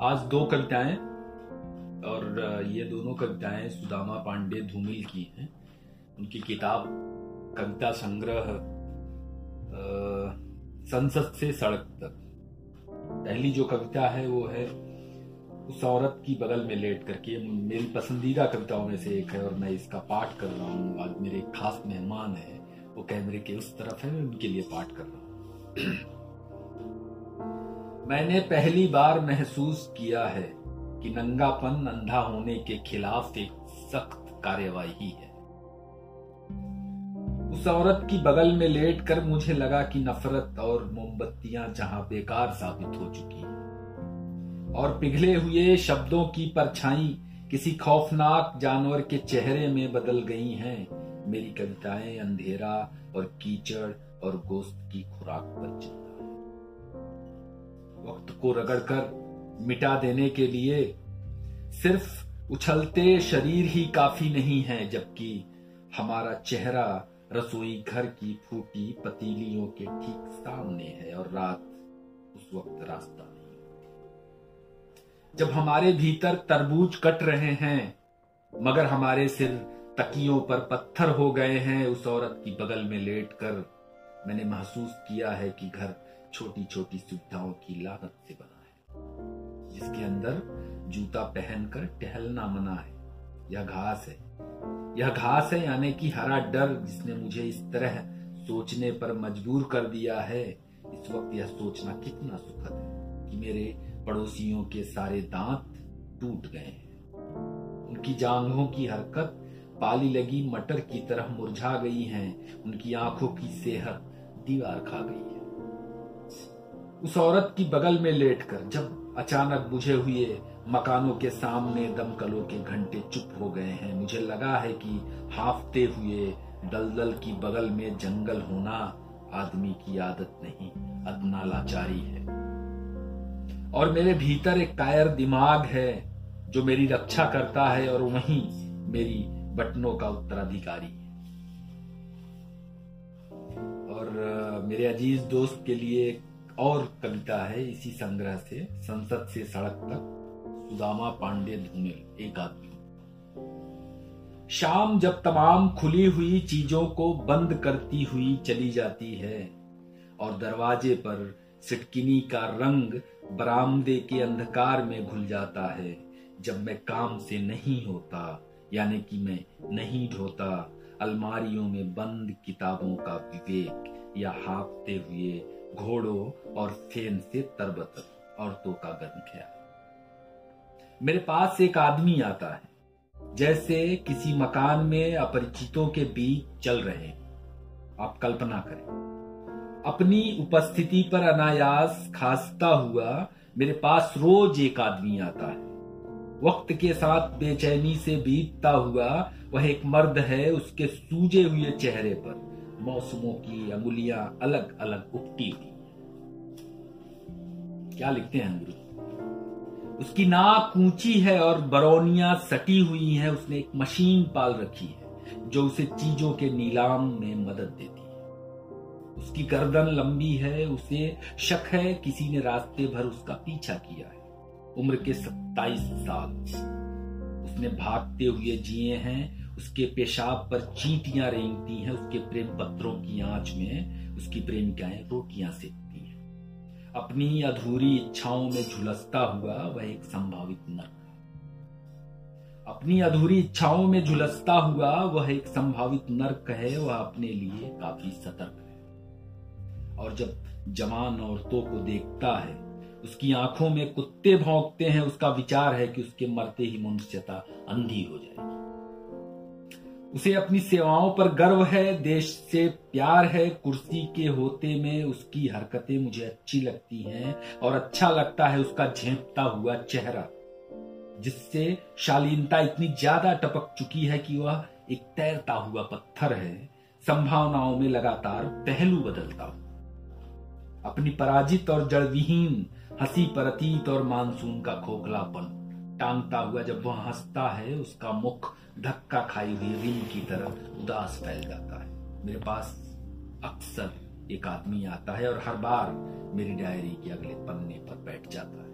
आज दो कविताएँ और ये दोनों कविताएँ सुदामा पांडे धूमिल की हैं। उनकी किताब कविता संग्रह संसद से सड़क तक। पहली जो कविता है वो है, उस औरत की बगल में लेट करके। मेरी पसंदीदा कविताओं में से एक है और मैं इसका पाठ कर रहा हूँ। आज मेरे एक खास मेहमान है, वो कैमरे के उस तरफ़ है, मैं उनके लिए पाठ कर रहा हूँ। मैंने पहली बार महसूस किया है कि नंगापन अंधा होने के खिलाफ एक सख्त कार्यवाही है उस औरत की बगल में लेटकर मुझे लगा कि नफरत और मोमबत्तियाँ जहाँ बेकार साबित हो चुकी हैं और पिघले हुए शब्दों की परछाई किसी खौफनाक जानवर के चेहरे में बदल गई हैं। मेरी कविताएँ, अंधेरा और कीचड़ और गोश्त की खुराक पर चल वक्त को रगड़कर मिटा देने के लिए सिर्फ़ उछलते शरीर ही काफ़ी नहीं है, जबकि हमारा चेहरा रसोई घर की फूटी पतीलियों के ठीक सामने है और रात उस वक्त रास्ता नहीं जब हमारे भीतर तरबूज कट रहे हैं, मगर हमारे सिर तकियों पर पत्थर हो गए हैं, उस औरत की बगल में लेटकर मैंने महसूस किया है कि घर छोटी छोटी सुविधाओं की लागत से बना है जिसके अंदर जूता पहनकर टहलना मना है यह घास है। यह घास है यानी कि हरा डर जिसने मुझे इस तरह सोचने पर मजबूर कर दिया है। इस वक्त यह सोचना कितना सुखद है कि मेरे पड़ोसियों के सारे दांत टूट गए हैं। उनकी जांघों की हरकत पाली लगी, मटर की तरह मुरझा गई हैं। उनकी आँखों की सेहत दीवार खा गई है। उस औरत की बगल में लेटकर जब अचानक बुझे हुए मकानों के सामने दमकलों के घंटे चुप हो गए हैं, मुझे लगा है कि हाफते हुए दलदल की बगल में जंगल होना आदमी की आदत नहीं अदना लाचारी है। और मेरे भीतर एक कायर दिमाग है जो मेरी रक्षा करता है और वहीं मेरी बटनों का उत्तराधिकारी है। और मेरे अज़ीज़ दोस्त के लिए और कविता है इसी संग्रह से, संसद से सड़क तक, सुदामा पांडे धूमिल एक आदमी। शाम जब तमाम खुली हुई चीज़ों को बंद करती हुई चली जाती है, और दरवाजे पर सिटकिनी का रंग बरामदे के अंधकार में घुल जाता है, जब मैं काम से नहीं होता, यानी कि मैं नहीं ढोता, अलमारियों में बंद किताबों का विवेक या हाफते हुए घोड़ों और फेन से तरबतर औरतों का गर्म ख्याल मेरे पास एक आदमी आता है, जैसे किसी मकान में अपरिचितों के बीच चल रहे। आप कल्पना करें, अपनी उपस्थिति पर अनायास खासता हुआ मेरे पास रोज एक आदमी आता है। वक्त के साथ बेचैनी से बीतता हुआ वह एक मर्द है उसके सूजे हुए चेहरे पर। मौसमों की अंगुलियाँ अलग अलग उगती हुई क्या लिखते हैं गुरु? उसकी नाक ऊँची है और बरौनिया सटी हुई है, उसने एक मशीन पाल रखी है, जो उसे चीज़ों के नीलाम में मदद देती है। उसकी गर्दन लंबी है, उसे शक है, किसी ने रास्ते भर उसका पीछा किया है। उम्र के सत्ताईस साल उसने भागते हुए जिए हैं उसके पेशाब पर चींटियाँ रेंगती हैं, उसके प्रेम पत्रों की आँच में, उसकी प्रेमिकाएँ रोटियाँ सेकती हैं। अपनी अधूरी इच्छाओं में झुलसता हुआ वह एक संभावित नर्क अपनी अधूरी इच्छाओं में झुलसता हुआ वह एक संभावित नर्क है, वह अपने लिए काफ़ी सतर्क है। और जब जवान औरतों को देखता है, उसकी आँखों में कुत्ते भौंकते हैं, उसका विचार है कि उसके मरते ही मनुष्यता अंधी हो जाएगी। उसे अपनी सेवाओं पर गर्व है, देश से प्यार है, कुर्सी के होते में उसकी हरकतें मुझे अच्छी लगती हैं और अच्छा लगता है उसका झेपता हुआ चेहरा, जिससे शालीनता इतनी ज़्यादा टपक चुकी है कि वह एक तैरता हुआ पत्थर है। संभावनाओं में लगातार पहलू बदलता हो। अपनी पराजित और जड़विहीन, हँसी पर अतीत और मानसून का खोखलापन टांगता हुआ जब वह हंसता है, उसका मुख धक्का खाई हुई रील की तरह उदास फैल जाता है। मेरे पास अक्सर एक आदमी आता है और हर बार मेरी डायरी के अगले पन्ने पर बैठ जाता है।